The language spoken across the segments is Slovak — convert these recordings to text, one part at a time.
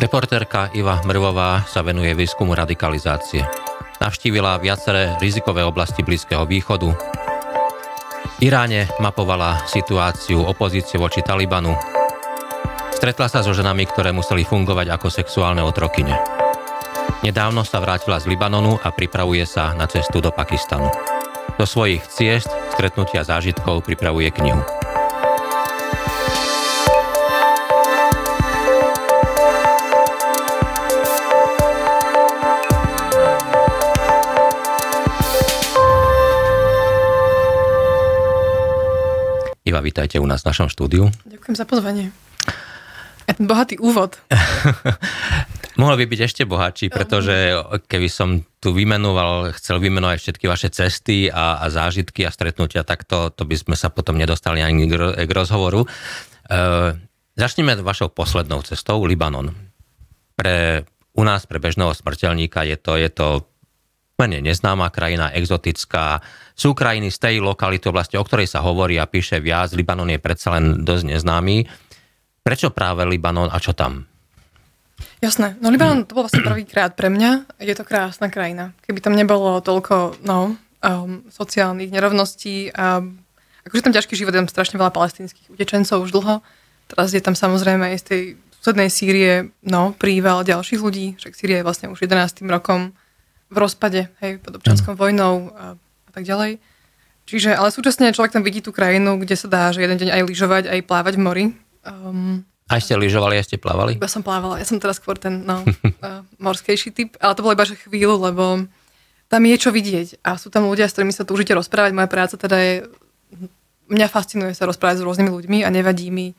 Reportérka Iva Mrvová sa venuje výskumu radikalizácie. Navštívila viaceré rizikové oblasti Blízkeho východu. V Iráne mapovala situáciu opozície voči Talibanu. Stretla sa so ženami, ktoré museli fungovať ako sexuálne otrokyne. Nedávno sa vrátila z Libanonu a pripravuje sa na cestu do Pakistanu. Do svojich ciest, stretnutia zážitkov pripravuje knihu. Iva, vítajte u nás v našom štúdiu. Ďakujem za pozvanie. A ten bohatý úvod. Mohol by byť ešte bohatší, pretože keby som tu vymenoval, chcel vymenovať všetky vaše cesty a, a zážitky a stretnutia, tak to, to by sme sa potom nedostali ani k, rozhovoru. E, začneme vašou poslednou cestou, Libanon. Pre, u nás, pre bežného smrteľníka, je to, je to menej neznáma krajina, exotická. Sú krajiny z tej lokality oblasti, o ktorej sa hovorí a píše viac. Libanon je predsa len dosť neznámy. Prečo práve Libanon a čo tam? Jasné. No Libanon to bol vlastne prvýkrát pre mňa. Je to krásna krajina. Keby tam nebolo toľko no, um, sociálnych nerovností a akože tam ťažký život, je tam strašne veľa palestínskych utečencov už dlho. Teraz je tam samozrejme aj z tej susednej Sýrie no, príval ďalších ľudí, však Sýria je vlastne už 11. rokom v rozpade, hej, pod občanskou vojnou a, a tak ďalej. Čiže, ale súčasne človek tam vidí tú krajinu, kde sa dá, že jeden deň aj lyžovať, aj plávať v mori. Um, a ste lyžovali, a ste plávali? Ja som plávala, ja som teraz skôr ten no, uh, morskejší typ, ale to bolo iba že chvíľu, lebo tam je čo vidieť a sú tam ľudia, s ktorými sa túžite rozprávať. Moja práca teda je, mňa fascinuje sa rozprávať s rôznymi ľuďmi a nevadí mi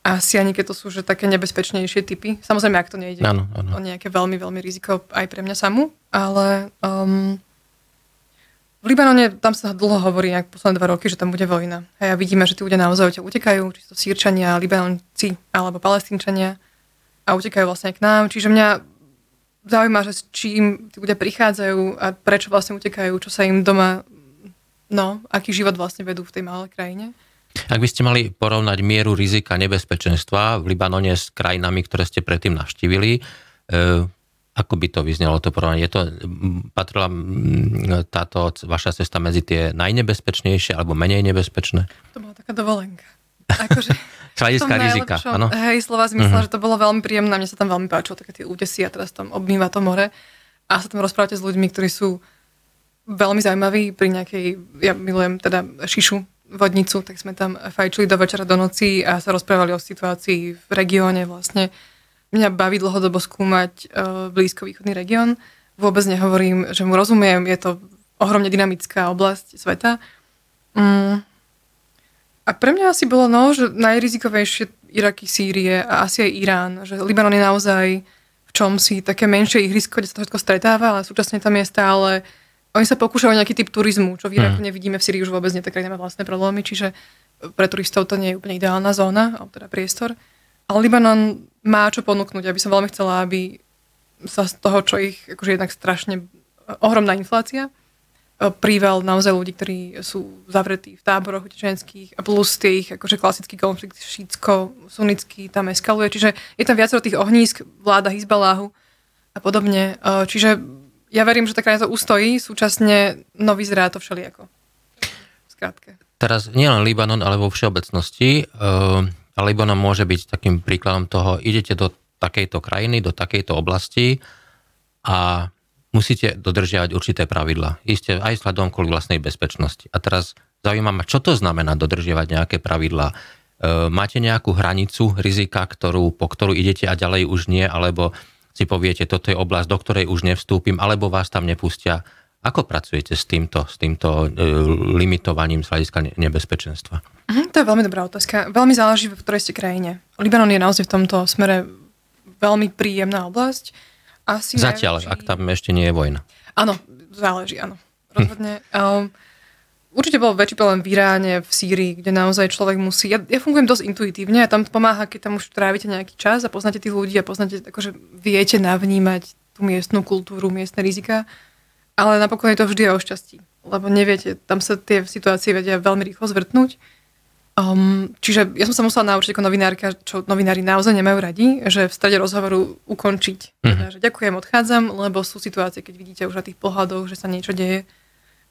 asi ani keď to sú že také nebezpečnejšie typy. Samozrejme, ak to nejde ano, ano. o nejaké veľmi, veľmi riziko aj pre mňa samú, ale um, v Libanone tam sa dlho hovorí, nejak posledné dva roky, že tam bude vojna. A ja vidíme, že tí ľudia naozaj utekajú, či to sírčania, libanonci alebo palestínčania a utekajú vlastne k nám. Čiže mňa zaujíma, že s čím tí ľudia prichádzajú a prečo vlastne utekajú, čo sa im doma, no, aký život vlastne vedú v tej malej krajine. Ak by ste mali porovnať mieru rizika nebezpečenstva v Libanone s krajinami, ktoré ste predtým navštívili, e, ako by to vyznelo to porovnanie? Je to, patrila táto vaša cesta medzi tie najnebezpečnejšie alebo menej nebezpečné? To bola taká dovolenka. Akože, hľadiska rizika, áno? Hej, slova zmysla, uh-huh. že to bolo veľmi príjemné, mne sa tam veľmi páčilo, také tie údesy a teraz tam obmýva to more a sa tam rozprávate s ľuďmi, ktorí sú veľmi zaujímaví pri nejakej, ja milujem teda šišu, vodnicu, tak sme tam fajčili do večera, do noci a sa rozprávali o situácii v regióne vlastne. Mňa baví dlhodobo skúmať uh, blízkovýchodný región. Vôbec nehovorím, že mu rozumiem, je to ohromne dynamická oblasť sveta. Mm. A pre mňa asi bolo no, že najrizikovejšie Iraky, Sýrie a asi aj Irán. Že Libanon je naozaj v čom si také menšie ihrisko, kde sa to všetko stretáva, ale súčasne tam je stále oni sa pokúšajú nejaký typ turizmu, čo v Iraku hmm. nevidíme, v Syrii už vôbec nie, tak krajina má vlastné problémy, čiže pre turistov to nie je úplne ideálna zóna, alebo teda priestor. Ale Libanon má čo ponúknuť, aby som veľmi chcela, aby sa z toho, čo ich, akože jednak strašne ohromná inflácia, príval naozaj ľudí, ktorí sú zavretí v táboroch utečenských a plus tie ich akože klasický konflikt šítsko-sunnický tam eskaluje. Čiže je tam viacero tých ohnízk, vláda Hizbaláhu a podobne. Čiže ja verím, že tá krajina to ustojí, súčasne no vyzerá to všelijako. Skrátke. Teraz nielen Libanon, ale vo všeobecnosti. Uh, Libanon môže byť takým príkladom toho, idete do takejto krajiny, do takejto oblasti a musíte dodržiavať určité pravidla. Isté aj vzhľadom kvôli vlastnej bezpečnosti. A teraz zaujíma ma, čo to znamená dodržiavať nejaké pravidlá. E, máte nejakú hranicu rizika, ktorú, po ktorú idete a ďalej už nie, alebo si poviete, toto je oblasť, do ktorej už nevstúpim, alebo vás tam nepustia. Ako pracujete s týmto, s týmto e, limitovaním z hľadiska nebezpečenstva? Mhm, to je veľmi dobrá otázka. Veľmi záleží, v ktorej ste krajine. Libanon je naozaj v tomto smere veľmi príjemná oblasť. Asi Zatiaľ, najväčší... ak tam ešte nie je vojna. Áno, záleží, áno. Rozhodne. um, Určite bol väčší problém v Iráne, v Sýrii, kde naozaj človek musí... Ja, ja fungujem dosť intuitívne a tam pomáha, keď tam už trávite nejaký čas a poznáte tých ľudí a poznáte, akože viete navnímať tú miestnú kultúru, miestne rizika, ale napokon je to vždy o šťastí, lebo neviete, tam sa tie situácie vedia veľmi rýchlo zvrtnúť. Um, čiže ja som sa musela naučiť ako novinárka, čo novinári naozaj nemajú radi, že v strede rozhovoru ukončiť. Mm. Teda, že ďakujem, odchádzam, lebo sú situácie, keď vidíte už na tých pohľadoch, že sa niečo deje,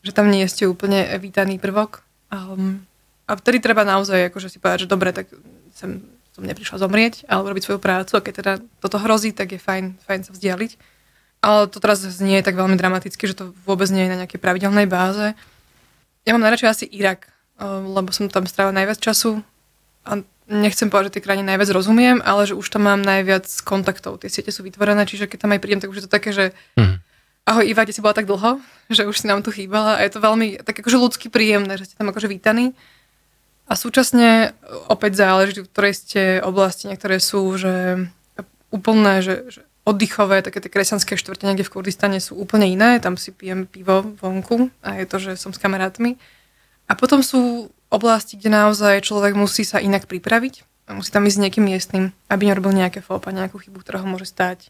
že tam nie ste úplne vítaný prvok. Um, a vtedy treba naozaj akože si povedať, že dobre, tak sem, som neprišla zomrieť, ale robiť svoju prácu a keď teda toto hrozí, tak je fajn, fajn sa vzdialiť. Ale to teraz znie tak veľmi dramaticky, že to vôbec nie je na nejakej pravidelnej báze. Ja mám najradšej asi Irak, Ehm, lebo som tam strávila najviac času a nechcem povedať, že tie krajiny najviac rozumiem, ale že už tam mám najviac kontaktov. Tie siete sú vytvorené, čiže keď tam aj prídem, tak už je to také, že mm. Ahoj Iva, kde si bola tak dlho, že už si nám tu chýbala a je to veľmi tak akože ľudsky príjemné, že ste tam akože vítaní. A súčasne opäť záleží, v ktorej ste oblasti, niektoré sú, že úplné, že, že oddychové, také tie kresťanské štvrte niekde v Kurdistane sú úplne iné, tam si pijem pivo vonku a je to, že som s kamarátmi. A potom sú oblasti, kde naozaj človek musí sa inak pripraviť a musí tam ísť s niekým miestnym, aby nerobil nejaké fópa, nejakú chybu, ktorá ho môže stať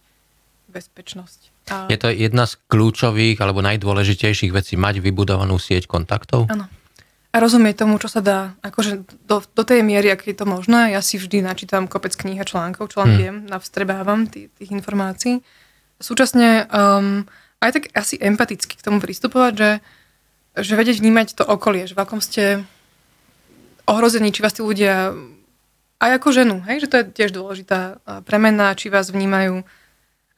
bezpečnosť. A... Je to jedna z kľúčových alebo najdôležitejších vecí mať vybudovanú sieť kontaktov? Áno. A rozumieť tomu, čo sa dá. Akože do, do tej miery, ak je to možné, ja si vždy načítam kopec kníh a článkov, čo len hmm. viem, navstrebávam tých, tých informácií. Súčasne um, aj tak asi empaticky k tomu pristupovať, že že vedieť vnímať to okolie, že v akom ste ohrození, či vás tí ľudia aj ako ženu, hej, že to je tiež dôležitá premena, či vás vnímajú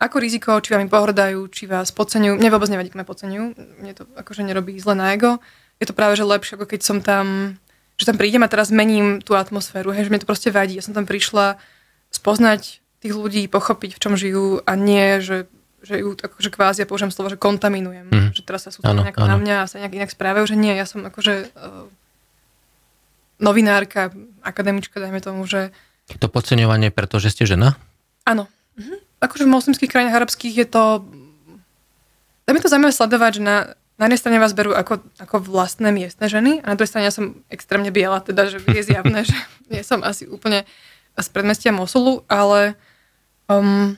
ako riziko, či vám pohrdajú, či vás podceňujú. Mne vôbec nevadí, keď ma podceňujú. Mne to akože nerobí zle na ego. Je to práve, že lepšie, ako keď som tam, že tam prídem a teraz mením tú atmosféru, hej, že mne to proste vadí. Ja som tam prišla spoznať tých ľudí, pochopiť, v čom žijú a nie, že že ju akože kvázi, ja použijem slovo, že kontaminujem. Mm. Že teraz sa sú nejak na mňa a sa nejak inak správajú, že nie, ja som akože uh, novinárka, akademička, dajme tomu, že... To podceňovanie, pretože ste žena? Áno. Mhm. Akože v moslimských krajinách arabských je to... Tam je to zaujímavé sledovať, že na, na jednej strane vás berú ako, ako vlastné miestne ženy a na druhej strane ja som extrémne biela, teda, že je zjavné, že nie som asi úplne z predmestia Mosulu, ale um,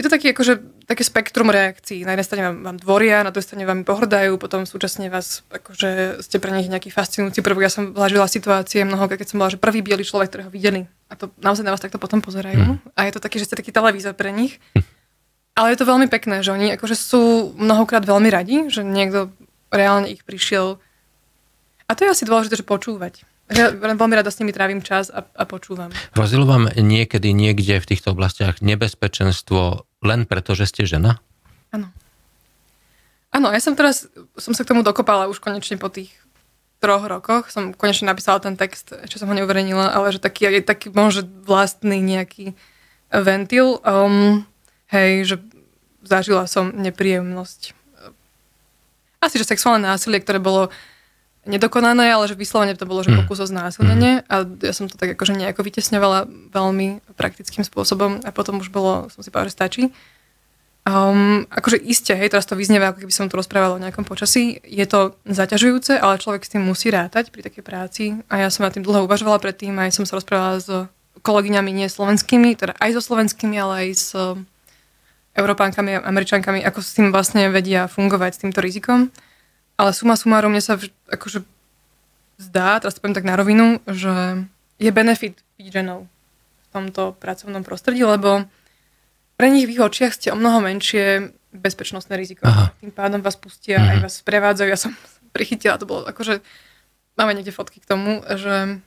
je to taký, akože, také spektrum reakcií. Na jednej strane vám, vám dvoria, na druhej strane vám pohrdajú, potom súčasne vás, akože ste pre nich nejaký fascinujúci prvok. Ja som zažila situácie mnoho, keď som bola, že prvý biely človek, ktorého videli. A to naozaj na vás takto potom pozerajú. Mm. A je to taký, že ste taký televízor pre nich. Mm. Ale je to veľmi pekné, že oni akože sú mnohokrát veľmi radi, že niekto reálne ich prišiel. A to je asi dôležité, že počúvať. Ja veľmi rada s nimi trávim čas a, a počúvam. Hrozilo vám niekedy niekde v týchto oblastiach nebezpečenstvo len preto, že ste žena? Áno. Áno, ja som teraz, som sa k tomu dokopala už konečne po tých troch rokoch. Som konečne napísala ten text, čo som ho neuverejnila, ale že taký, je taký možno vlastný nejaký ventil. Um, hej, že zažila som nepríjemnosť. Asi, že sexuálne násilie, ktoré bolo nedokonané, ale že vyslovene to bolo, že mhm. pokus o znásilnenie a ja som to tak akože nejako vytesňovala veľmi praktickým spôsobom a potom už bolo, som si povedala, že stačí. Um, akože iste, hej, teraz to vyznieva, ako keby som tu rozprávala o nejakom počasí. Je to zaťažujúce, ale človek s tým musí rátať pri takej práci a ja som na tým dlho uvažovala predtým, aj som sa rozprávala s kolegyňami nie slovenskými, teda aj so slovenskými, ale aj s Európánkami a Američankami, ako s tým vlastne vedia fungovať s týmto rizikom. Ale suma sumárom, mne sa akože zdá, teraz poviem tak na rovinu, že je benefit byť ženou v tomto pracovnom prostredí, lebo pre nich v ich očiach ste o mnoho menšie bezpečnostné riziko. Aha. Tým pádom vás pustia, mm-hmm. aj vás prevádzajú. Ja som prichytila, to bolo akože, máme niekde fotky k tomu, že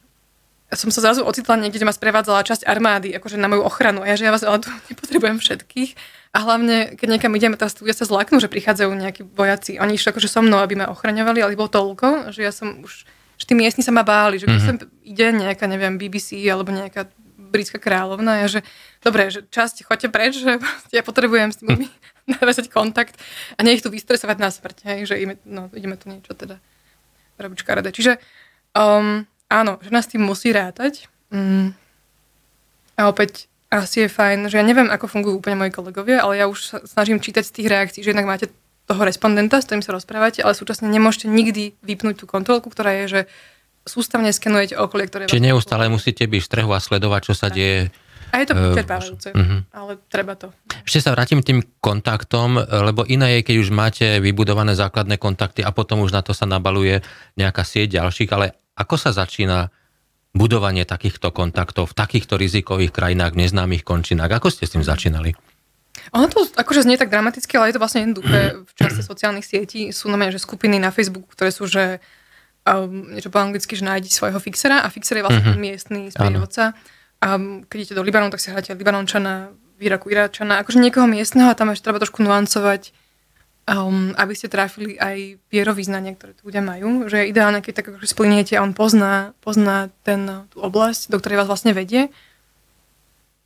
som sa zrazu ocitla niekde, kde ma sprevádzala časť armády, akože na moju ochranu. A ja, že ja vás ale tu nepotrebujem všetkých. A hlavne, keď niekam ideme, teraz ja sa zlaknú, že prichádzajú nejakí vojaci. Oni išli akože so mnou, aby ma ochraňovali, ale bolo toľko, že ja som už, že tí miestni sa ma báli, že keď mm-hmm. sem ide nejaká, neviem, BBC alebo nejaká britská kráľovna, ja, že dobre, že časť, choďte preč, že ja potrebujem s tým mm. navezať kontakt a nie ich tu vystresovať na smrť, hej, že ideme, no, ideme tu niečo teda robiť škaredé. Čiže um, áno, žena s tým musí rátať. Mm. A opäť asi je fajn, že ja neviem, ako fungujú úplne moji kolegovia, ale ja už sa snažím čítať z tých reakcií, že jednak máte toho respondenta, s ktorým sa rozprávate, ale súčasne nemôžete nikdy vypnúť tú kontrolku, ktorá je, že sústavne skenujete okolie, ktoré... Čiže neustále musíte byť v strehu a sledovať, čo sa tak. deje. A je to vyčerpávajúce, uh-huh. ale treba to. Ešte sa vrátim tým kontaktom, lebo iné je, keď už máte vybudované základné kontakty a potom už na to sa nabaluje nejaká sieť ďalších, ale ako sa začína budovanie takýchto kontaktov v takýchto rizikových krajinách, v neznámych končinách? Ako ste s tým začínali? Ono to akože znie tak dramaticky, ale je to vlastne jednoduché. V časti sociálnych sietí sú na že skupiny na Facebooku, ktoré sú, že um, niečo po anglicky, že nájdi svojho fixera a fixer je vlastne uh-huh. miestný sprievodca. A keď idete do Libanonu, tak si hráte Libanončana, v Iraku Iračana, akože niekoho miestneho a tam ešte treba trošku nuancovať um, aby ste trafili aj vierovýznanie, ktoré tu ľudia majú. Že je ideálne, keď tak akože spliniete a on pozná, pozná ten, tú oblasť, do ktorej vás vlastne vedie.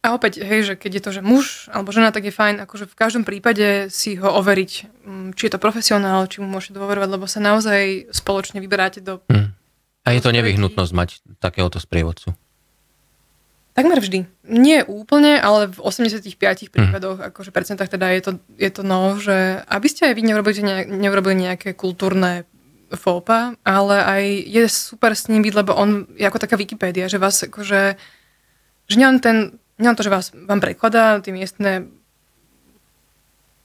A opäť, hej, že keď je to, že muž alebo žena, tak je fajn akože v každom prípade si ho overiť, mm, či je to profesionál, či mu môžete dôverovať, lebo sa naozaj spoločne vyberáte do... Hmm. A je to nevyhnutnosť mať takéhoto sprievodcu? Takmer vždy. Nie úplne, ale v 85 mhm. prípadoch, mm. akože percentách teda je to, je to no, že aby ste aj vy neurobili, ne, neurobili nejaké kultúrne fópa, ale aj je super s ním byť, lebo on je ako taká Wikipédia, že vás akože, že nie ten, nie to, že vás, vám prekladá tie miestne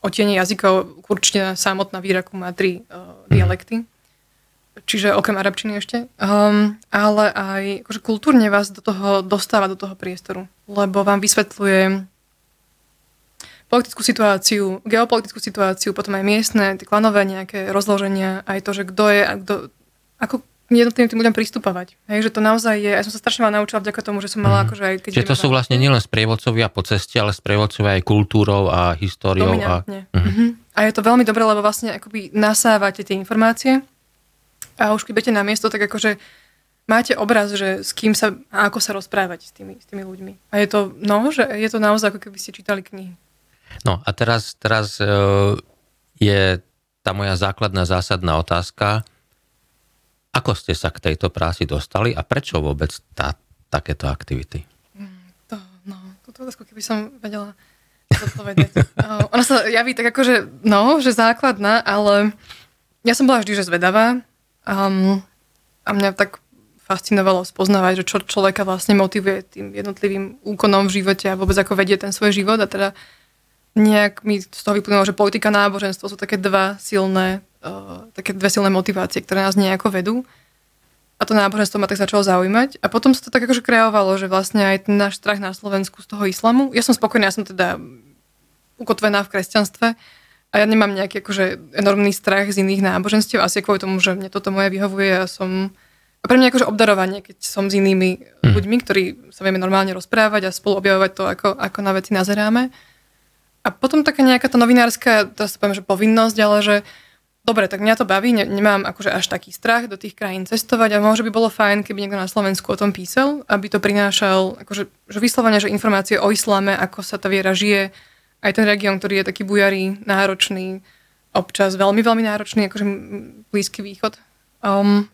otienie jazykov, určite samotná výraku má tri uh, dialekty, čiže okrem arabčiny ešte, um, ale aj akože kultúrne vás do toho dostáva, do toho priestoru, lebo vám vysvetľuje politickú situáciu, geopolitickú situáciu, potom aj miestne, tie klanové nejaké rozloženia, aj to, že kto je a kto, ako jednotlivým tým ľuďom pristupovať. Hej, že to naozaj je, ja som sa strašne veľa naučila vďaka tomu, že som mala mm. akože aj... Keď Čiže to sú vlastne nielen sprievodcovia po ceste, ale sprievodcovia aj kultúrou a históriou. A... Mm-hmm. a je to veľmi dobré, lebo vlastne akoby nasávate tie informácie a už keď budete na miesto, tak akože máte obraz, že s kým sa a ako sa rozprávať s tými, s tými ľuďmi. A je to, no, že je to naozaj ako keby ste čítali knihy. No a teraz, teraz uh, je tá moja základná zásadná otázka. Ako ste sa k tejto práci dostali a prečo vôbec tá, takéto aktivity? Mm, to, no, túto otázku, keby som vedela zodpovedať. uh, ona sa javí tak ako, že, no, že základná, ale ja som bola vždy, že zvedavá Um, a mňa tak fascinovalo spoznávať, že čo človeka vlastne motivuje tým jednotlivým úkonom v živote a vôbec ako vedie ten svoj život a teda nejak mi z toho vyplnulo, že politika a náboženstvo sú také dva silné, uh, také dve silné motivácie, ktoré nás nejako vedú. A to náboženstvo ma tak začalo zaujímať. A potom sa to tak akože kreovalo, že vlastne aj ten náš strach na Slovensku z toho islamu. Ja som spokojná, ja som teda ukotvená v kresťanstve, a ja nemám nejaký akože enormný strach z iných náboženstiev, asi kvôli tomu, že mne toto moje vyhovuje a som... A pre mňa akože obdarovanie, keď som s inými mm. ľuďmi, ktorí sa vieme normálne rozprávať a spolu objavovať to, ako, ako na veci nazeráme. A potom taká nejaká tá novinárska, teraz sa poviem, že povinnosť, ale že dobre, tak mňa to baví, ne, nemám akože až taký strach do tých krajín cestovať a možno by bolo fajn, keby niekto na Slovensku o tom písal, aby to prinášal, akože že vyslovene, že informácie o islame, ako sa tá viera žije, aj ten región, ktorý je taký bujarý, náročný, občas veľmi, veľmi náročný, akože Blízky východ. Um,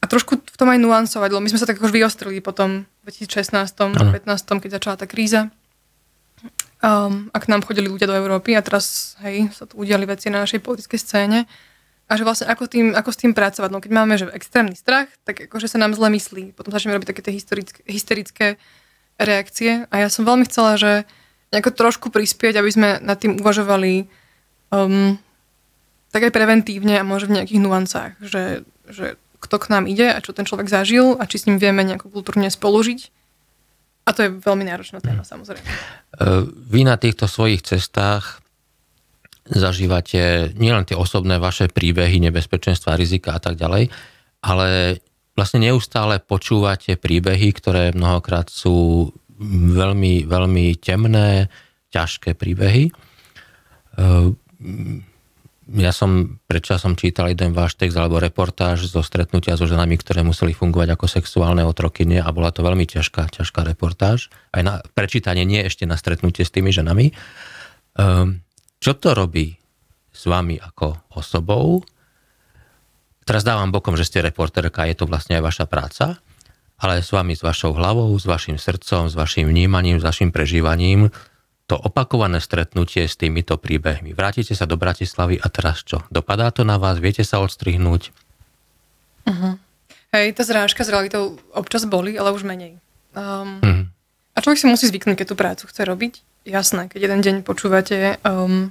a trošku v tom aj nuancovať, lebo my sme sa tak akož vyostrili potom v 2016 2015, keď začala tá kríza. Um, a k nám chodili ľudia do Európy a teraz, hej, sa tu udiali veci na našej politickej scéne. A že vlastne ako, tým, ako s tým pracovať. No keď máme že extrémny strach, tak akože sa nám zle myslí. Potom začneme robiť také tie hysterické, hysterické reakcie. A ja som veľmi chcela, že nejako trošku prispieť, aby sme nad tým uvažovali um, tak aj preventívne a možno v nejakých nuancách, že, že kto k nám ide a čo ten človek zažil a či s ním vieme nejako kultúrne spolužiť. A to je veľmi náročná téma, samozrejme. Uh, vy na týchto svojich cestách zažívate nielen tie osobné vaše príbehy, nebezpečenstva, rizika a tak ďalej, ale vlastne neustále počúvate príbehy, ktoré mnohokrát sú veľmi, veľmi temné, ťažké príbehy. Ehm, ja som predčasom čítal jeden váš text alebo reportáž zo stretnutia so ženami, ktoré museli fungovať ako sexuálne otrokyne a bola to veľmi ťažká, ťažká reportáž. Aj na prečítanie, nie ešte na stretnutie s tými ženami. Ehm, čo to robí s vami ako osobou? Teraz dávam bokom, že ste reporterka, je to vlastne aj vaša práca ale s vami, s vašou hlavou, s vašim srdcom, s vašim vnímaním, s vašim prežívaním, to opakované stretnutie s týmito príbehmi. Vrátite sa do Bratislavy a teraz čo? Dopadá to na vás? Viete sa odstrihnúť? Uh-huh. Hej, tá zrážka s realitou občas boli, ale už menej. Um, uh-huh. A človek si musí zvyknúť, keď tú prácu chce robiť. Jasné, keď jeden deň počúvate... Um,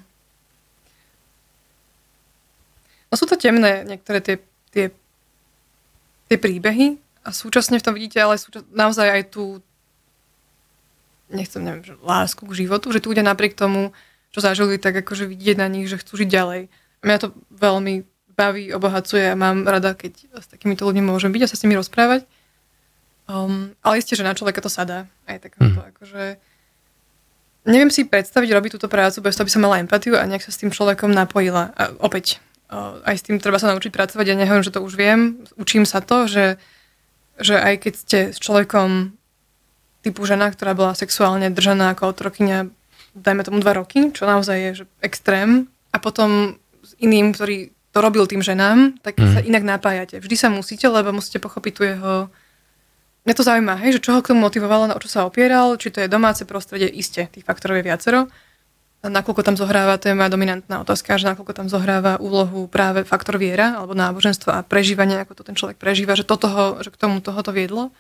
no sú to temné niektoré tie, tie tie príbehy a súčasne v tom vidíte ale súčas- naozaj aj tú nechcem, neviem, že lásku k životu, že tu ľudia napriek tomu, čo zažili, tak akože vidieť na nich, že chcú žiť ďalej. A mňa to veľmi baví, obohacuje a mám rada, keď s takýmito ľuďmi môžem byť a sa s nimi rozprávať. Um, ale isté, že na človeka to sadá. Aj takéto, mm. akože... Neviem si predstaviť robiť túto prácu bez toho, aby som mala empatiu a nejak sa s tým človekom napojila. A opäť, uh, aj s tým treba sa naučiť pracovať. Ja nehovorím, že to už viem. Učím sa to, že, že aj keď ste s človekom typu žena, ktorá bola sexuálne držaná ako otrokyňa, dajme tomu dva roky, čo naozaj je že extrém, a potom s iným, ktorý to robil tým ženám, tak mm. sa inak napájate. Vždy sa musíte, lebo musíte pochopiť tu jeho Mňa to zaujíma, hej, že čo ho k tomu motivovalo, o čo sa opieral, či to je domáce prostredie, iste, tých faktorov je viacero. Nakoľko tam zohráva, to je moja dominantná otázka, že nakoľko tam zohráva úlohu práve faktor viera, alebo náboženstvo a prežívanie, ako to ten človek prežíva, že, to toho, že k tomu toho to viedlo.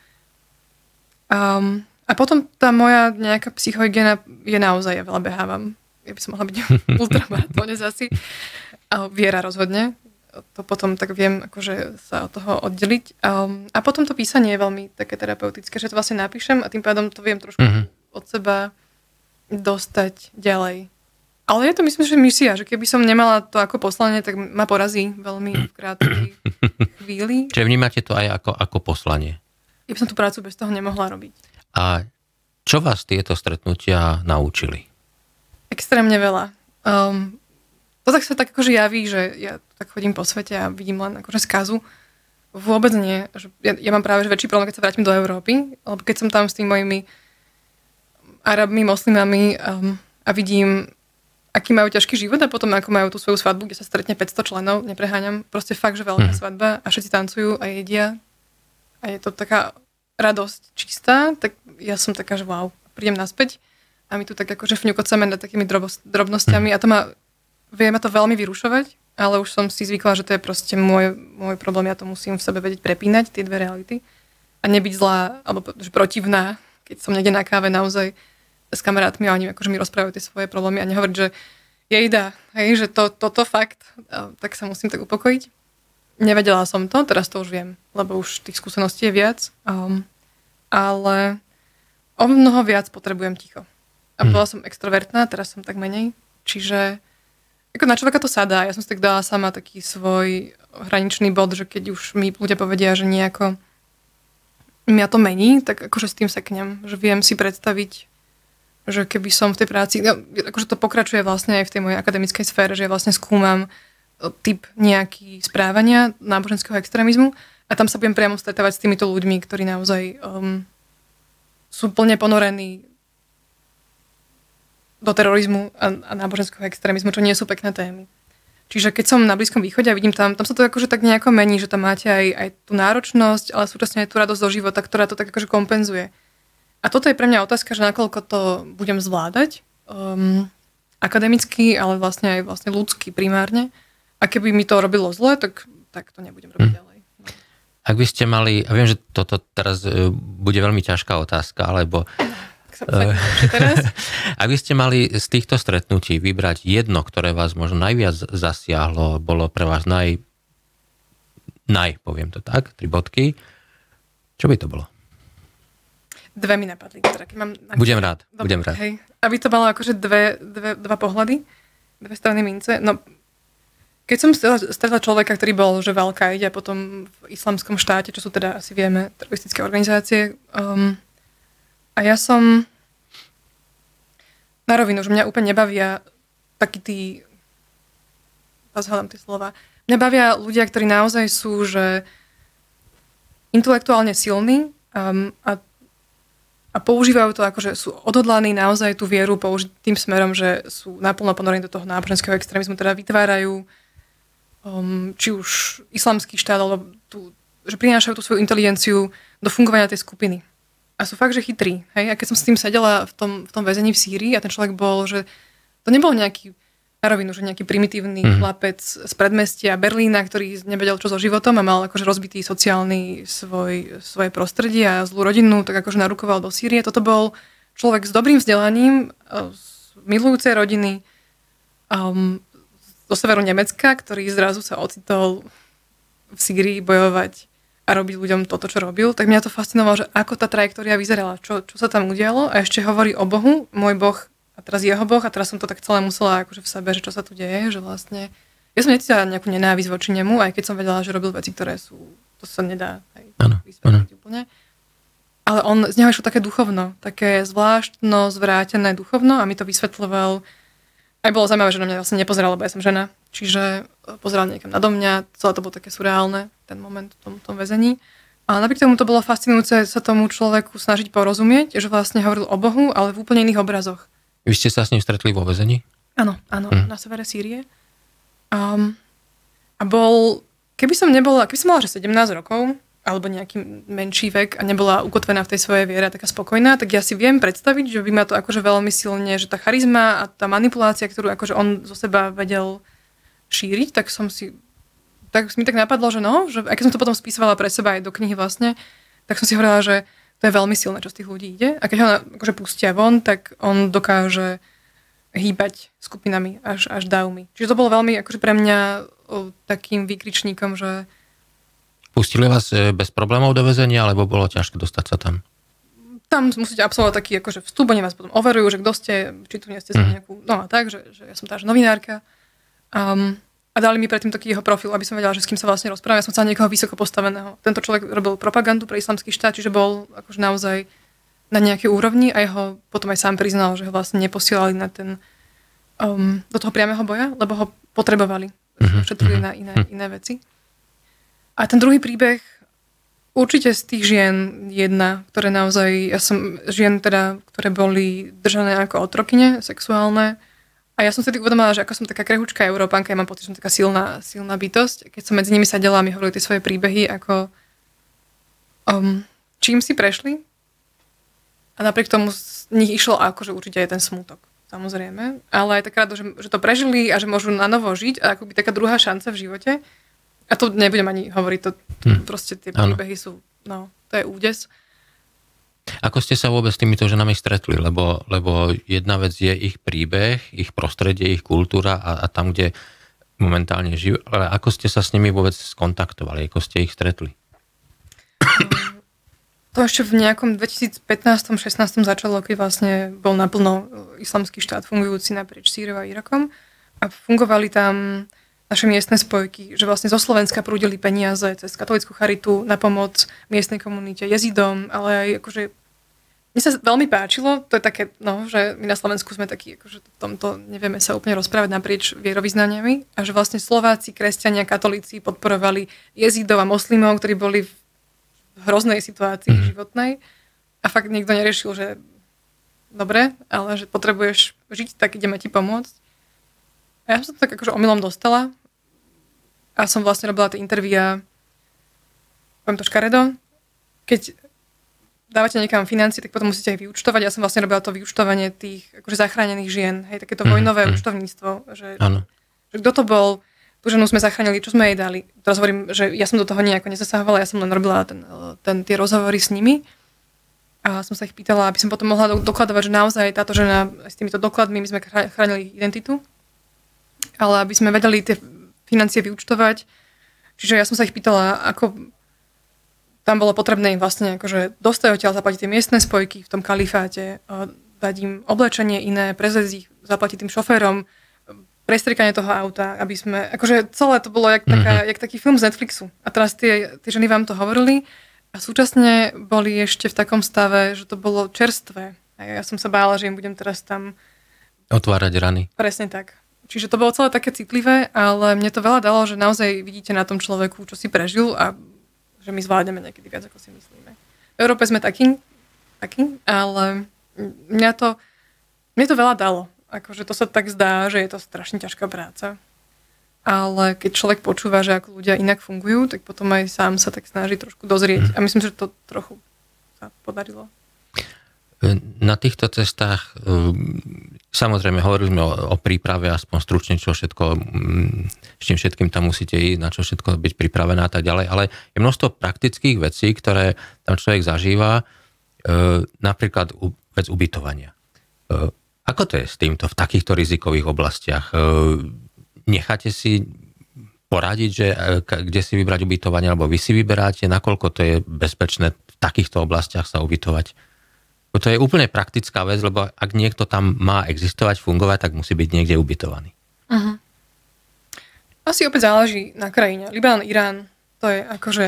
Um, a potom tá moja nejaká psychohygiena je naozaj, ja veľa behávam. Ja by som mohla byť ultramaratónec asi. A viera rozhodne to potom tak viem akože sa od toho oddeliť. A, a potom to písanie je veľmi také terapeutické, že to vlastne napíšem a tým pádom to viem trošku mm-hmm. od seba dostať ďalej. Ale je to myslím, že misia, že keby som nemala to ako poslanie, tak ma porazí veľmi v krátkej chvíli. Čiže vnímate to aj ako, ako poslanie? Ja by som tú prácu bez toho nemohla robiť. A čo vás tieto stretnutia naučili? Extrémne veľa. Um, to tak sa tak akože javí, že ja tak chodím po svete a vidím len akože skazu. Vôbec nie. Ja, ja mám práve že väčší problém, keď sa vrátim do Európy, lebo keď som tam s tými mojimi Arabmi, moslimami um, a vidím, aký majú ťažký život a potom ako majú tú svoju svadbu, kde sa stretne 500 členov, nepreháňam, proste fakt, že veľká mm. svadba a všetci tancujú a jedia. A je to taká radosť čistá, tak ja som taká, že wow, prídem naspäť. A my tu tak akože fňukoceme nad takými drobnosťami a to ma vie ma to veľmi vyrušovať, ale už som si zvykla, že to je proste môj, môj problém, ja to musím v sebe vedieť prepínať, tie dve reality. A nebyť zlá, alebo protivná, keď som niekde na káve naozaj s kamarátmi a oni akože mi rozprávajú tie svoje problémy a nehovoriť, že jejda, hej, že to, toto fakt, tak sa musím tak upokojiť. Nevedela som to, teraz to už viem, lebo už tých skúseností je viac, um, ale o mnoho viac potrebujem ticho. A hm. bola som extrovertná, teraz som tak menej, čiže ako na človeka to sadá. Ja som si tak dala sama taký svoj hraničný bod, že keď už mi ľudia povedia, že nejako mňa to mení, tak akože s tým seknem. Že viem si predstaviť, že keby som v tej práci, no, akože to pokračuje vlastne aj v tej mojej akademickej sfére, že ja vlastne skúmam typ nejaký správania náboženského extrémizmu a tam sa budem priamo stretávať s týmito ľuďmi, ktorí naozaj um, sú plne ponorení do terorizmu a, a náboženského extrémizmu, čo nie sú pekné témy. Čiže keď som na Blízkom východe a vidím tam, tam sa to akože tak nejako mení, že tam máte aj, aj tú náročnosť, ale súčasne aj tú radosť do života, ktorá to tak akože kompenzuje. A toto je pre mňa otázka, že nakoľko to budem zvládať um, akademicky, ale vlastne aj vlastne ľudsky primárne. A keby mi to robilo zle, tak, tak to nebudem robiť hm. ďalej. No. Ak by ste mali, a viem, že toto teraz e, bude veľmi ťažká otázka, alebo. Ak by ste mali z týchto stretnutí vybrať jedno, ktoré vás možno najviac zasiahlo, bolo pre vás naj, naj, poviem to tak, tri bodky, čo by to bolo? Dve mi napadli. Keď mám na... Budem rád, Dobre, budem rád. Hej. Aby to bolo akože dve, dve, dva pohľady, dve strany mince. No, keď som stretla človeka, ktorý bol že veľká ide potom v islamskom štáte, čo sú teda asi vieme teroristické organizácie, um, a ja som na rovinu, že mňa úplne nebavia takí tí, zhľadám tie slova, mňa bavia ľudia, ktorí naozaj sú, že intelektuálne silní um, a, a používajú to ako, že sú odhodlaní naozaj tú vieru použiť tým smerom, že sú naplno ponorení do toho náboženského extrémizmu, teda vytvárajú um, či už islamský štát, alebo tú, že prinášajú tú svoju inteligenciu do fungovania tej skupiny a sú fakt, že chytrí. Hej? A keď som s tým sedela v tom, v tom väzení v Sýrii a ten človek bol, že to nebol nejaký na rovinu, že nejaký primitívny mm. chlapec z predmestia Berlína, ktorý nevedel čo so životom a mal akože rozbitý sociálny svoj, svoje prostredie a zlú rodinu, tak akože narukoval do Sýrie. Toto bol človek s dobrým vzdelaním, e, z milujúcej rodiny, um, zo severu Nemecka, ktorý zrazu sa ocitol v Sýrii bojovať a robiť ľuďom toto, čo robil, tak mňa to fascinovalo, že ako tá trajektória vyzerala, čo, čo sa tam udialo a ešte hovorí o Bohu, môj Boh a teraz jeho Boh a teraz som to tak celé musela akože v sebe, že čo sa tu deje, že vlastne ja som necítila nejakú nenávisť voči nemu, aj keď som vedela, že robil veci, ktoré sú, to sa nedá aj vysvetliť úplne. Ale on, z neho išlo také duchovno, také zvláštno zvrátené duchovno a mi to vysvetloval. Aj bolo zaujímavé, že na mňa vlastne nepozeral, lebo ja som žena. Čiže e, pozeral niekam nado mňa, celé to bolo také surreálne, ten moment v tom, tom väzení. A napriek tomu to bolo fascinujúce sa tomu človeku snažiť porozumieť, že vlastne hovoril o Bohu, ale v úplne iných obrazoch. Vy ste sa s ním stretli vo väzení? Áno, áno, hm. na severe Sýrie. Um, a bol, keby som nebola, keby som mala že 17 rokov, alebo nejaký menší vek a nebola ukotvená v tej svojej viere taká spokojná, tak ja si viem predstaviť, že by ma to akože veľmi silne, že tá charizma a tá manipulácia, ktorú akože on zo seba vedel šíriť, tak som si tak mi tak napadlo, že no, že aj keď som to potom spísovala pre seba aj do knihy vlastne, tak som si hovorila, že to je veľmi silné, čo z tých ľudí ide. A keď ho akože pustia von, tak on dokáže hýbať skupinami až, až dávmi. Čiže to bolo veľmi akože pre mňa o, takým výkričníkom, že Pustili vás e, bez problémov do väzenia, alebo bolo ťažké dostať sa tam? Tam musíte absolvovať taký akože vstup, oni vás potom overujú, že kto ste, či tu nie ste mm. nejakú, no a tak, že, že ja som tá novinárka. Um, a dali mi predtým taký jeho profil, aby som vedela, že s kým sa vlastne rozprávam. Ja som chcela niekoho vysoko postaveného. Tento človek robil propagandu pre islamský štát, čiže bol akože naozaj na nejakej úrovni a jeho potom aj sám priznal, že ho vlastne neposielali na ten, um, do toho priameho boja, lebo ho potrebovali. Šetrili mhm. na iné, mm-hmm. iné veci. A ten druhý príbeh, určite z tých žien jedna, ktoré naozaj, ja som žien teda, ktoré boli držané ako otrokyne sexuálne. A ja som si tak uvedomila, že ako som taká krehučká Európanka, ja mám pocit, že som taká silná, silná bytosť. Keď som medzi nimi sadela a mi hovorili tie svoje príbehy, ako um, čím si prešli. A napriek tomu z nich išlo akože určite aj ten smutok, samozrejme. Ale aj taká že, že to prežili a že môžu na novo žiť a akoby taká druhá šanca v živote. A to nebudem ani hovoriť, to, to hm. proste tie príbehy sú, no, to je údes. Ako ste sa vôbec s týmito ženami stretli? Lebo, lebo jedna vec je ich príbeh, ich prostredie, ich kultúra a, a tam, kde momentálne žijú. Ale ako ste sa s nimi vôbec skontaktovali? Ako ste ich stretli? To ešte v nejakom 2015-16 začalo, keď vlastne bol naplno islamský štát fungujúci naprieč Sýriou a Irakom. A fungovali tam naše miestne spojky, že vlastne zo Slovenska prúdili peniaze cez katolickú charitu na pomoc miestnej komunite jezidom, ale aj akože mne sa veľmi páčilo, to je také, no, že my na Slovensku sme takí, akože v tomto nevieme sa úplne rozprávať naprieč vierovýznaniami a že vlastne Slováci, kresťania, katolíci podporovali jezidov a moslimov, ktorí boli v hroznej situácii mm. životnej a fakt nikto neriešil, že dobre, ale že potrebuješ žiť, tak ideme ti pomôcť. A ja som to tak akože omylom dostala a som vlastne robila tie intervíja, poviem to škaredo, keď dávate niekam financie, tak potom musíte aj vyučtovať. Ja som vlastne robila to vyučtovanie tých akože zachránených žien, hej, takéto mm-hmm. vojnové mm. účtovníctvo, že, že kto to bol, tú ženu sme zachránili, čo sme jej dali. Teraz hovorím, že ja som do toho nejako nezasahovala, ja som len robila ten, ten, tie rozhovory s nimi a som sa ich pýtala, aby som potom mohla dokladovať, že naozaj táto žena s týmito dokladmi, my sme chránili identitu ale aby sme vedeli tie financie vyučtovať. Čiže ja som sa ich pýtala, ako tam bolo potrebné im vlastne akože dostať odtiaľ, zaplatiť tie miestne spojky v tom kalifáte, dať im oblečenie iné, prezliecť ich, zaplatiť tým šoférom, prestrikanie toho auta, aby sme, akože celé to bolo jak, taká, mm-hmm. jak taký film z Netflixu. A teraz tie, tie ženy vám to hovorili a súčasne boli ešte v takom stave, že to bolo čerstvé. A ja som sa bála, že im budem teraz tam... Otvárať rany. Presne tak. Čiže to bolo celé také citlivé, ale mne to veľa dalo, že naozaj vidíte na tom človeku, čo si prežil a že my zvládneme niekedy viac, ako si myslíme. V Európe sme takí, takí ale mňa to, mne to veľa dalo. Akože to sa tak zdá, že je to strašne ťažká práca. Ale keď človek počúva, že ako ľudia inak fungujú, tak potom aj sám sa tak snaží trošku dozrieť. A myslím, že to trochu sa podarilo. Na týchto cestách, samozrejme, hovorili sme o, o príprave, aspoň stručne, čo všetko, mm, s čím všetkým tam musíte ísť, na čo všetko byť pripravená a tak ďalej, ale je množstvo praktických vecí, ktoré tam človek zažíva, e, napríklad vec ubytovania. E, ako to je s týmto v takýchto rizikových oblastiach? E, necháte si poradiť, že e, kde si vybrať ubytovanie, alebo vy si vyberáte, nakoľko to je bezpečné v takýchto oblastiach sa ubytovať? To je úplne praktická vec, lebo ak niekto tam má existovať, fungovať, tak musí byť niekde ubytovaný. Uh-huh. Asi opäť záleží na krajine. Libán, Irán, to je akože,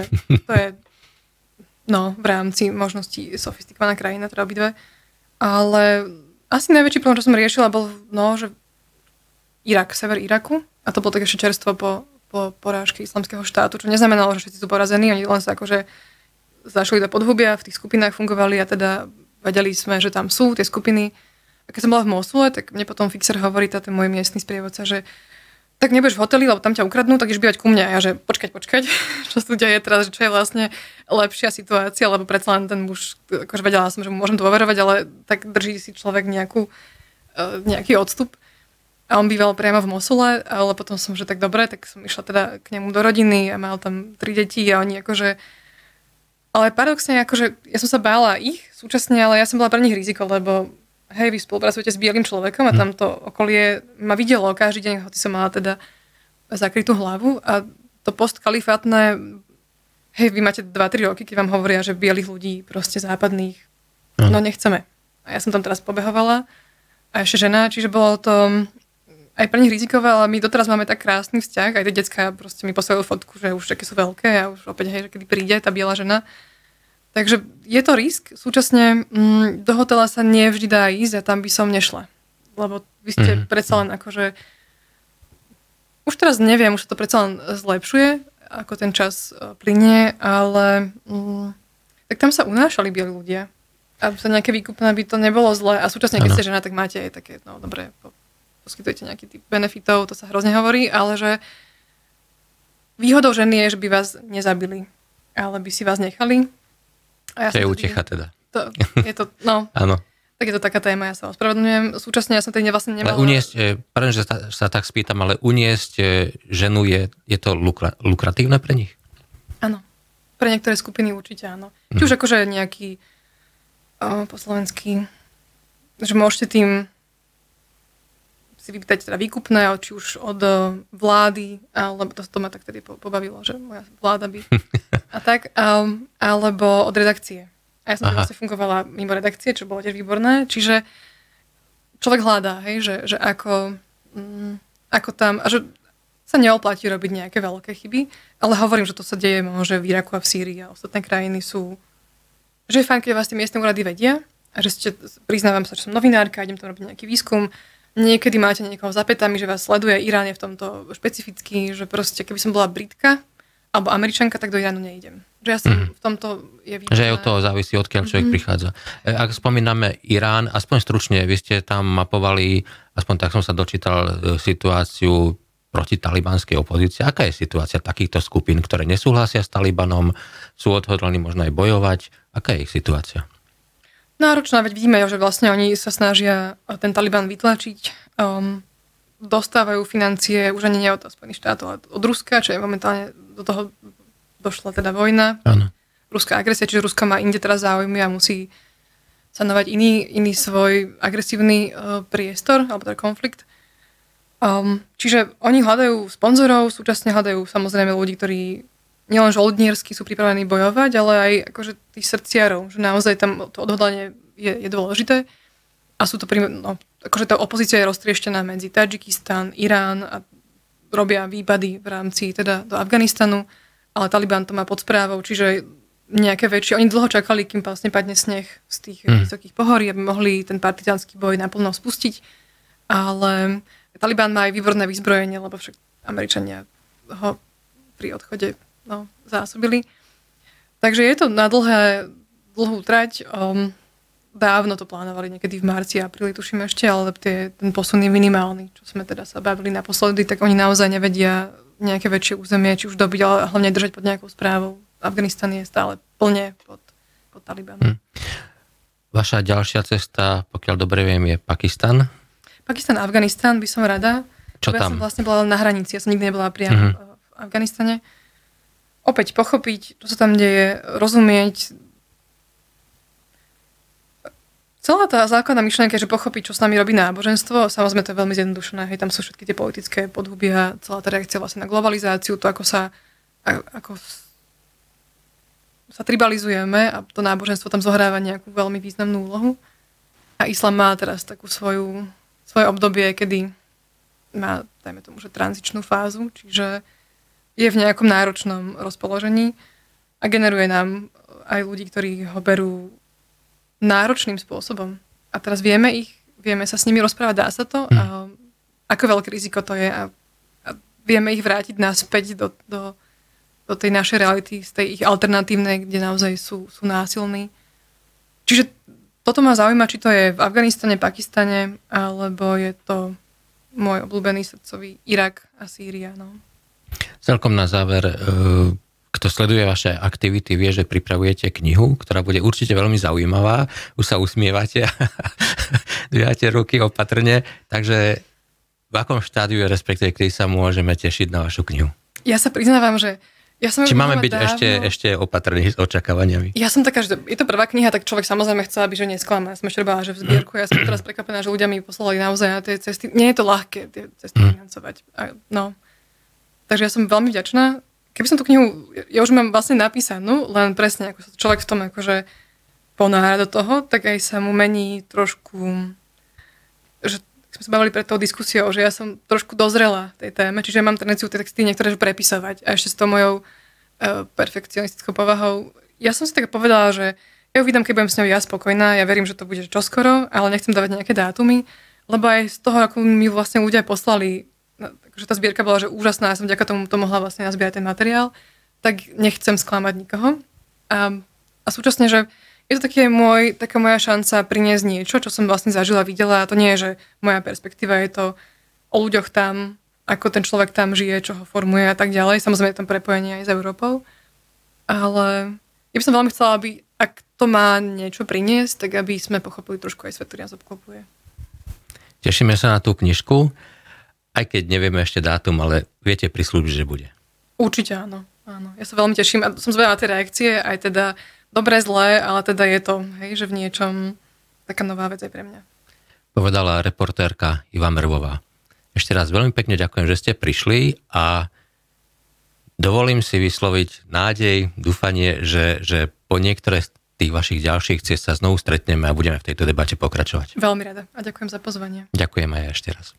to je no, v rámci možností sofistikovaná krajina, teda obidve. Ale asi najväčší problém, čo som riešila, bol, no, že Irak, sever Iraku, a to bolo také ešte čerstvo po, po porážke islamského štátu, čo neznamenalo, že všetci sú porazení, oni len sa akože zašli do podhubia, v tých skupinách fungovali a teda vedeli sme, že tam sú tie skupiny. A keď som bola v Mosule, tak mne potom fixer hovorí, ten môj miestny sprievodca, že tak nebudeš v hoteli, lebo tam ťa ukradnú, tak ideš bývať ku mne. A ja, že počkať, počkať, čo sa tu deje teraz, čo je vlastne lepšia situácia, lebo predsa len ten muž, akože vedela som, že mu môžem dôverovať, ale tak drží si človek nejakú, e, nejaký odstup. A on býval priamo v Mosule, ale potom som, že tak dobre, tak som išla teda k nemu do rodiny a mal tam tri deti a oni akože... Ale paradoxne, akože ja som sa bála ich súčasne, ale ja som bola pre nich riziko, lebo hej, vy spolupracujete s bielým človekom a mhm. tamto okolie ma videlo každý deň, hoci som mala teda zakrytú hlavu a to postkalifátne, hej, vy máte 2-3 roky, keď vám hovoria, že bielých ľudí proste západných, no nechceme. A ja som tam teraz pobehovala a ešte žena, čiže bolo to aj pre nich rizikové, ale my doteraz máme tak krásny vzťah, aj tie decka proste mi posielajú fotku, že už také sú veľké a už opäť, hej, že kedy príde tá biela žena. Takže je to risk, súčasne mm, do hotela sa nevždy dá ísť a tam by som nešla. Lebo vy ste mm-hmm. predsa len akože... Už teraz neviem, už sa to predsa len zlepšuje, ako ten čas e, plinie, ale mm, tak tam sa unášali bieli ľudia. A sa nejaké výkupné by to nebolo zle. A súčasne, keď ano. ste žena, tak máte aj také, no dobre, poskytujete nejaký typ benefitov, to sa hrozne hovorí, ale že výhodou ženy je, že by vás nezabili, ale by si vás nechali. A ja to je utecha teda. To, je to, no. Áno. Tak je to taká téma, ja sa ospravedlňujem. Súčasne ja som tedy vlastne nemala... Ale uniesť, e, pardon, že sa, sa tak spýtam, ale uniesť e, ženu je, je to lukra, lukratívne pre nich? Áno. Pre niektoré skupiny určite áno. Či už mhm. akože nejaký o, po slovensky, že môžete tým si vypýtať teda výkupné, či už od e, vlády, alebo to, to ma tak tedy pobavilo, že moja vláda by a tak, um, alebo od redakcie. A ja som vlastne fungovala mimo redakcie, čo bolo tiež výborné, čiže človek hľadá, hej, že, že ako, um, ako tam, a že sa neoplatí robiť nejaké veľké chyby, ale hovorím, že to sa deje môže v Iraku a v Sýrii a ostatné krajiny sú, že je fajn, keď vás tie miestne úrady vedia a že ste, priznávam sa, že som novinárka, idem tam robiť nejaký výskum, Niekedy máte niekoho za petami, že vás sleduje. Irán je v tomto špecifický, že proste keby som bola Britka alebo Američanka, tak do Iránu neidem. Že ja som mm. v tomto je výborné. Že aj od toho závisí, odkiaľ človek mm-hmm. prichádza. E, ak spomíname Irán, aspoň stručne, vy ste tam mapovali, aspoň tak som sa dočítal, e, situáciu proti talibanskej opozícii. Aká je situácia takýchto skupín, ktoré nesúhlasia s Talibanom, sú odhodlení možno aj bojovať? Aká je ich situácia? Náročná, veď vidíme, že vlastne oni sa snažia ten Taliban vytlačiť. Um, dostávajú financie už ani nie od Spojených štátov, ale od Ruska, čo je momentálne do toho došla teda vojna. Ano. Ruská agresia, čiže Ruska má inde teraz záujmy a musí sanovať iný, iný svoj agresívny uh, priestor, alebo teda konflikt. Um, čiže oni hľadajú sponzorov, súčasne hľadajú samozrejme ľudí, ktorí nielen žoldniersky sú pripravení bojovať, ale aj akože tých srdciarov, že naozaj tam to odhodlanie je, je dôležité. A sú to, no, akože tá opozícia je roztrieštená medzi Tadžikistán, Irán a robia výpady v rámci teda do Afganistanu, ale Taliban to má pod správou, čiže nejaké väčšie, oni dlho čakali, kým vlastne padne sneh z tých mm. vysokých pohorí, aby mohli ten partizánsky boj naplno spustiť, ale Taliban má aj výborné vyzbrojenie, lebo však Američania ho pri odchode no, zásobili. Takže je to na dlhé, dlhú trať. Um, dávno to plánovali, niekedy v marci, apríli tuším ešte, ale tie, ten posun je minimálny, čo sme teda sa bavili naposledy, tak oni naozaj nevedia nejaké väčšie územie, či už dobiť, ale hlavne držať pod nejakou správou. Afganistan je stále plne pod, pod Talibanom. Hm. Vaša ďalšia cesta, pokiaľ dobre viem, je Pakistan? Pakistan, Afganistan by som rada. Čo ja tam? som vlastne bola na hranici, ja som nikdy nebola priamo uh-huh. v Afganistane opäť pochopiť, čo sa tam deje, rozumieť. celá tá základná myšlienka, že pochopiť, čo s nami robí náboženstvo, samozrejme to je veľmi zjednodušené, hej, tam sú všetky tie politické podhubia, celá tá reakcia vlastne na globalizáciu, to ako sa, ako sa tribalizujeme a to náboženstvo tam zohráva nejakú veľmi významnú úlohu. A islám má teraz takú svoju, svoje obdobie, kedy má, dajme tomu, že tranzičnú fázu, čiže je v nejakom náročnom rozpoložení a generuje nám aj ľudí, ktorí ho berú náročným spôsobom. A teraz vieme ich, vieme sa s nimi rozprávať, dá sa to, mm. a ako veľké riziko to je a, a vieme ich vrátiť naspäť do, do, do tej našej reality, z tej ich alternatívnej, kde naozaj sú, sú násilní. Čiže toto ma zaujíma, či to je v Afganistane, Pakistane, alebo je to môj obľúbený srdcový Irak a Sýria. No. Celkom na záver, kto sleduje vaše aktivity, vie, že pripravujete knihu, ktorá bude určite veľmi zaujímavá. Už sa usmievate a dvíhate ruky opatrne. Takže v akom štádiu, respektíve, kedy sa môžeme tešiť na vašu knihu? Ja sa priznávam, že ja som Či máme byť dávno... ešte, ešte opatrní s očakávaniami? Ja som taká, že je to prvá kniha, tak človek samozrejme chce, aby že nesklama. Ja som ešte robila, že v zbierku. Ja som teraz prekvapená, že ľudia mi poslali naozaj na tie cesty. Nie je to ľahké tie cesty mm. financovať. No. Takže ja som veľmi vďačná keby som tú knihu, ja už mám vlastne napísanú, len presne ako sa človek v tom akože ponára do toho, tak aj sa mu mení trošku, že sme sa bavili pred tou diskusiou, že ja som trošku dozrela tej téme, čiže mám tendenciu tie texty niektoré prepisovať a ešte s tou mojou uh, perfekcionistickou povahou. Ja som si tak povedala, že ja ju keď budem s ňou ja spokojná, ja verím, že to bude čoskoro, ale nechcem dávať nejaké dátumy, lebo aj z toho, ako mi vlastne ľudia poslali že tá zbierka bola že úžasná, ja som vďaka tomu to mohla vlastne nazbierať ten materiál, tak nechcem sklamať nikoho. A, a súčasne, že je to také môj, taká moja šanca priniesť niečo, čo som vlastne zažila, videla. A to nie je, že moja perspektíva je to o ľuďoch tam, ako ten človek tam žije, čo ho formuje a tak ďalej. Samozrejme je tam prepojenie aj s Európou. Ale ja by som veľmi chcela, aby ak to má niečo priniesť, tak aby sme pochopili trošku aj svet, ktorý nás obklopuje. Tešíme sa na tú knižku aj keď nevieme ešte dátum, ale viete prislúbiť, že bude. Určite áno. áno. Ja sa veľmi teším a som zvedavá na tie reakcie, aj teda dobré, zlé, ale teda je to, hej, že v niečom taká nová vec aj pre mňa. Povedala reportérka Iva Mervová. Ešte raz veľmi pekne ďakujem, že ste prišli a dovolím si vysloviť nádej, dúfanie, že, že po niektoré z tých vašich ďalších ciest sa znovu stretneme a budeme v tejto debate pokračovať. Veľmi rada a ďakujem za pozvanie. Ďakujem aj ešte raz.